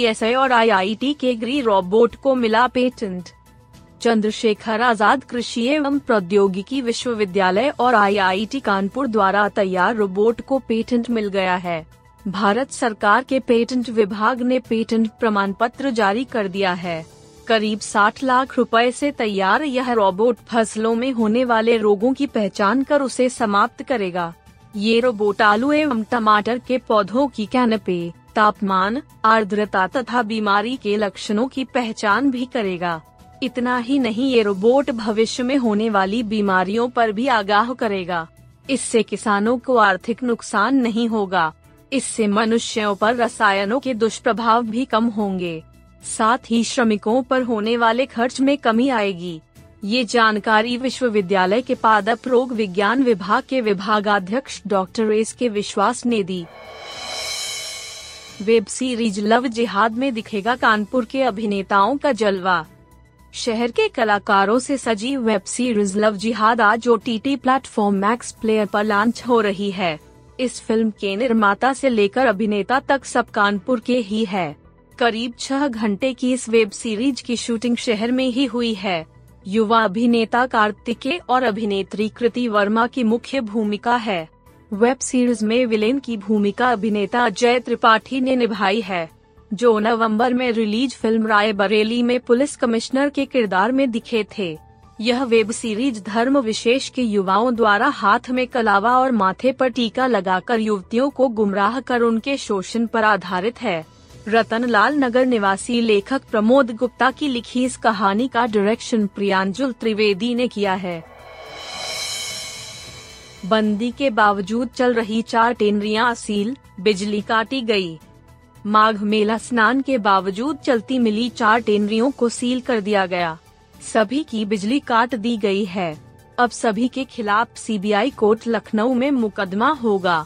CSI और IIT के ग्री robot को मिला पेटेंट। चंद्रशेखर आज़ाद कृषि एवं प्रौद्योगिकी विश्वविद्यालय और आईआईटी कानपुर द्वारा तैयार रोबोट को पेटेंट मिल गया है। भारत सरकार के पेटेंट विभाग ने पेटेंट प्रमाण पत्र जारी कर दिया है। करीब 60 लाख रुपए से तैयार यह रोबोट फ़सलों में होने वाले रोगों की पहचान कर उसे समाप्त करेगा। ये रोबोट आलू एवं टमाटर के पौधों की कैनपे तापमान, आर्द्रता तथा बीमारी के लक्षणों की पहचान भी करेगा। इतना ही नहीं ये रोबोट भविष्य में होने वाली बीमारियों पर भी आगाह करेगा। इससे किसानों को आर्थिक नुकसान नहीं होगा। इससे मनुष्यों पर रसायनों के दुष्प्रभाव भी कम होंगे। साथ ही श्रमिकों पर होने वाले खर्च में कमी आएगी। ये जानकारी विश्वविद्यालय के पादप रोग विज्ञान विभाग के विभागाध्यक्ष डॉक्टर एस के विश्वास ने दी। वेब सीरीज़ लव जिहाद में दिखेगा कानपुर के अभिनेताओं का जलवा। शहर के कलाकारों से सजी वेब सीरीज़ लव जिहाद आज O T T platform Max player पर लॉन्च हो रही है। इस फ़िल्म के निर्माता से लेकर अभिनेता तक सब कानपुर के ही है। करीब छह घंटे की इस वेब सीरीज़ की शूटिंग शहर में ही हुई है। युवा अभिनेता कार्तिकेय और अभिनेत्री कृति वर्मा की मुख्य भूमिका है। वेब सीरीज़ में विलेन की भूमिका अभिनेता अजय त्रिपाठी ने निभाई है, जो नवंबर में रिलीज़ फ़िल्म राय बरेली में पुलिस कमिश्नर के किरदार में दिखे थे। यह वेब सीरीज़ धर्म विशेष के युवाओं द्वारा हाथ में कलावा और माथे पर टीका लगाकर युवतियों को गुमराह कर उनके शोषण पर आधारित है। रतन लाल नगर निवासी लेखक प्रमोद गुप्ता की लिखी इस कहानी का डायरेक्शन प्रियांजुल त्रिवेदी ने किया है। बंदी के बावजूद चल रही चार टेनरियाँ असील, बिजली काटी गई। माघ मेला स्नान के बावजूद चलती मिली चार टेनरियों को सील कर दिया गया। सभी की बिजली काट दी गई है। अब सभी के खिलाफ सीबीआई कोर्ट लखनऊ में मुकदमा होगा।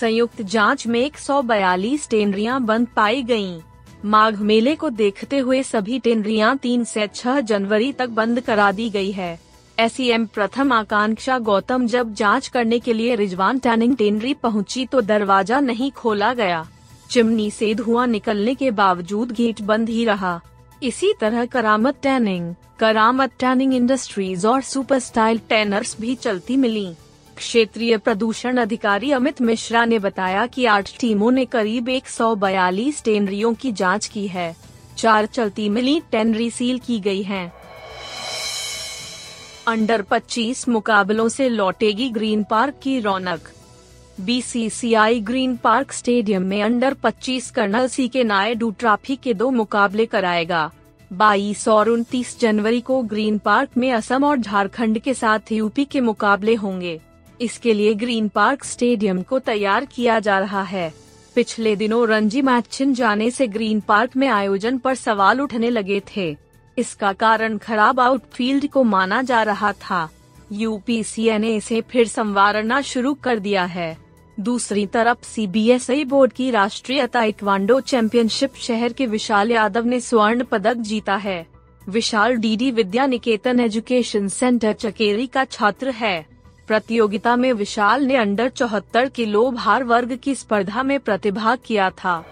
संयुक्त जाँच में 142 टेनरियाँ बंद पाई गई माघ मेले को देखते हुए सभी टेनरियाँ 3 से 6 जनवरी तक बंद करा दी गई है। एसईएम प्रथम आकांक्षा गौतम जब जाँच करने के लिए रिजवान टैनिंग टेनरी पहुँची तो दरवाज़ा नहीं खोला गया। चिमनी से धुआँ निकलने के बावजूद गेट बंद ही रहा। इसी तरह Karamat tanning Karamat tanning industries और सुपर स्टाइल टैनर्स भी चलती मिली। क्षेत्रीय प्रदूषण अधिकारी अमित मिश्रा ने बताया कि आठ टीमों ने करीब 142 टेनरियों की जाँच की है। चार चलती मिली, टेनरी सील की गई हैं। अंडर 25 मुकाबलों से लौटेगी ग्रीन पार्क की रौनक। बीसीसीआई ग्रीन पार्क स्टेडियम में under 25 Colonel C K Naidu trophy के दो मुकाबले कराएगा। बाईस और उनतीस जनवरी को ग्रीन पार्क में असम और झारखंड के साथ यूपी के मुकाबले होंगे। इसके लिए ग्रीन पार्क स्टेडियम को तैयार किया जा रहा है। पिछले दिनों रणजी मैच छिन जाने से ग्रीन पार्क में आयोजन पर सवाल उठने लगे थे। इसका कारण खराब आउटफील्ड को माना जा रहा था। यूपीसीए ने इसे फिर संवारना शुरू कर दिया है। दूसरी तरफ़ सीबीएसई बोर्ड की राष्ट्रीय ताइक्वांडो चैंपियनशिप शहर के विशाल यादव ने स्वर्ण पदक जीता है। Vishal DD Vidya Niketan education centre Chakeri का छात्र है। प्रतियोगिता में विशाल ने अंडर चौहत्तर किलो भार वर्ग की स्पर्धा में प्रतिभाग किया था।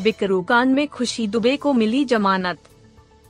बिकरू कांड में खुशी दुबे को मिली जमानत।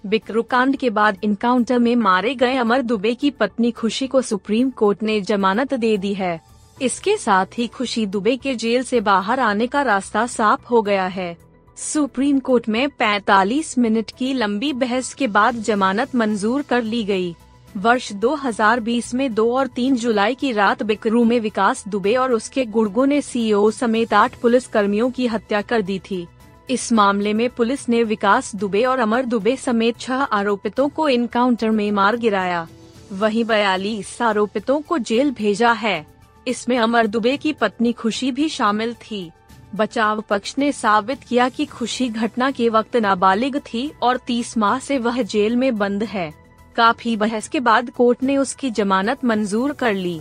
बिकरू कांड के बाद इनकाउंटर में मारे गए अमर दुबे की पत्नी खुशी को सुप्रीम कोर्ट ने जमानत दे दी है। इसके साथ ही खुशी दुबे के जेल से बाहर आने का रास्ता साफ़ हो गया है। सुप्रीम कोर्ट में 45 मिनट की लंबी बहस के बाद जमानत मंजूर कर ली गई। वर्ष 2020 में 2 और 3 जुलाई की रात बिकरू में विकास दुबे और उसके गुड़गो ने सीईओ समेत आठ पुलिस कर्मियों की हत्या कर दी थी। इस मामले में पुलिस ने विकास दुबे और अमर दुबे समेत छह आरोपितों को इनकाउंटर में मार गिराया। वहीं बयालीस आरोपितों को जेल भेजा है। इसमें अमर दुबे की पत्नी खुशी भी शामिल थी। बचाव पक्ष ने साबित किया कि खुशी घटना के वक्त नाबालिग थी और 30 माह से वह जेल में बंद है। काफ़ी बहस के बाद कोर्ट ने उसकी जमानत मंजूर कर ली।